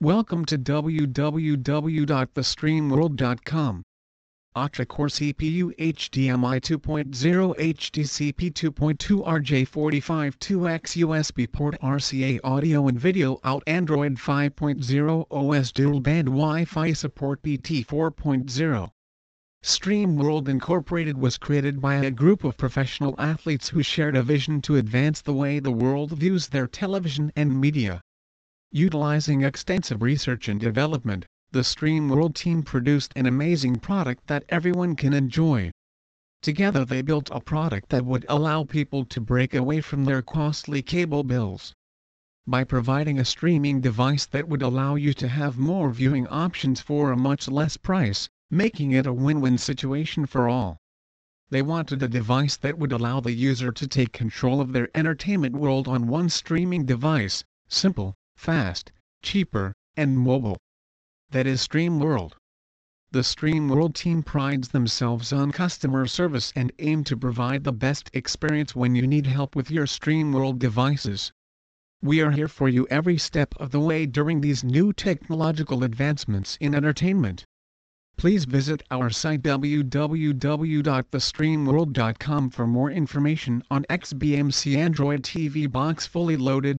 Welcome to www.thestreamworld.com. Octa-core CPU HDMI 2.0 HDCP 2.2 RJ45 2X USB port RCA audio and video out Android 5.0 OS dual band Wi-Fi support BT 4.0 StreamWorld Incorporated was created by a group of professional athletes who shared a vision to advance the way the world views their television and media. Utilizing extensive research and development, the StreamWorld team produced an amazing product that everyone can enjoy. Together they built a product that would allow people to break away from their costly cable bills. By providing a streaming device that would allow you to have more viewing options for a much less price, making it a win-win situation for all. They wanted a device that would allow the user to take control of their entertainment world on one streaming device, simple, fast, cheaper, and mobile. That is StreamWorld. The StreamWorld team prides themselves on customer service and aim to provide the best experience when you need help with your StreamWorld devices. We are here for you every step of the way during these new technological advancements in entertainment. Please visit our site www.thestreamworld.com for more information on XBMC Android TV box fully loaded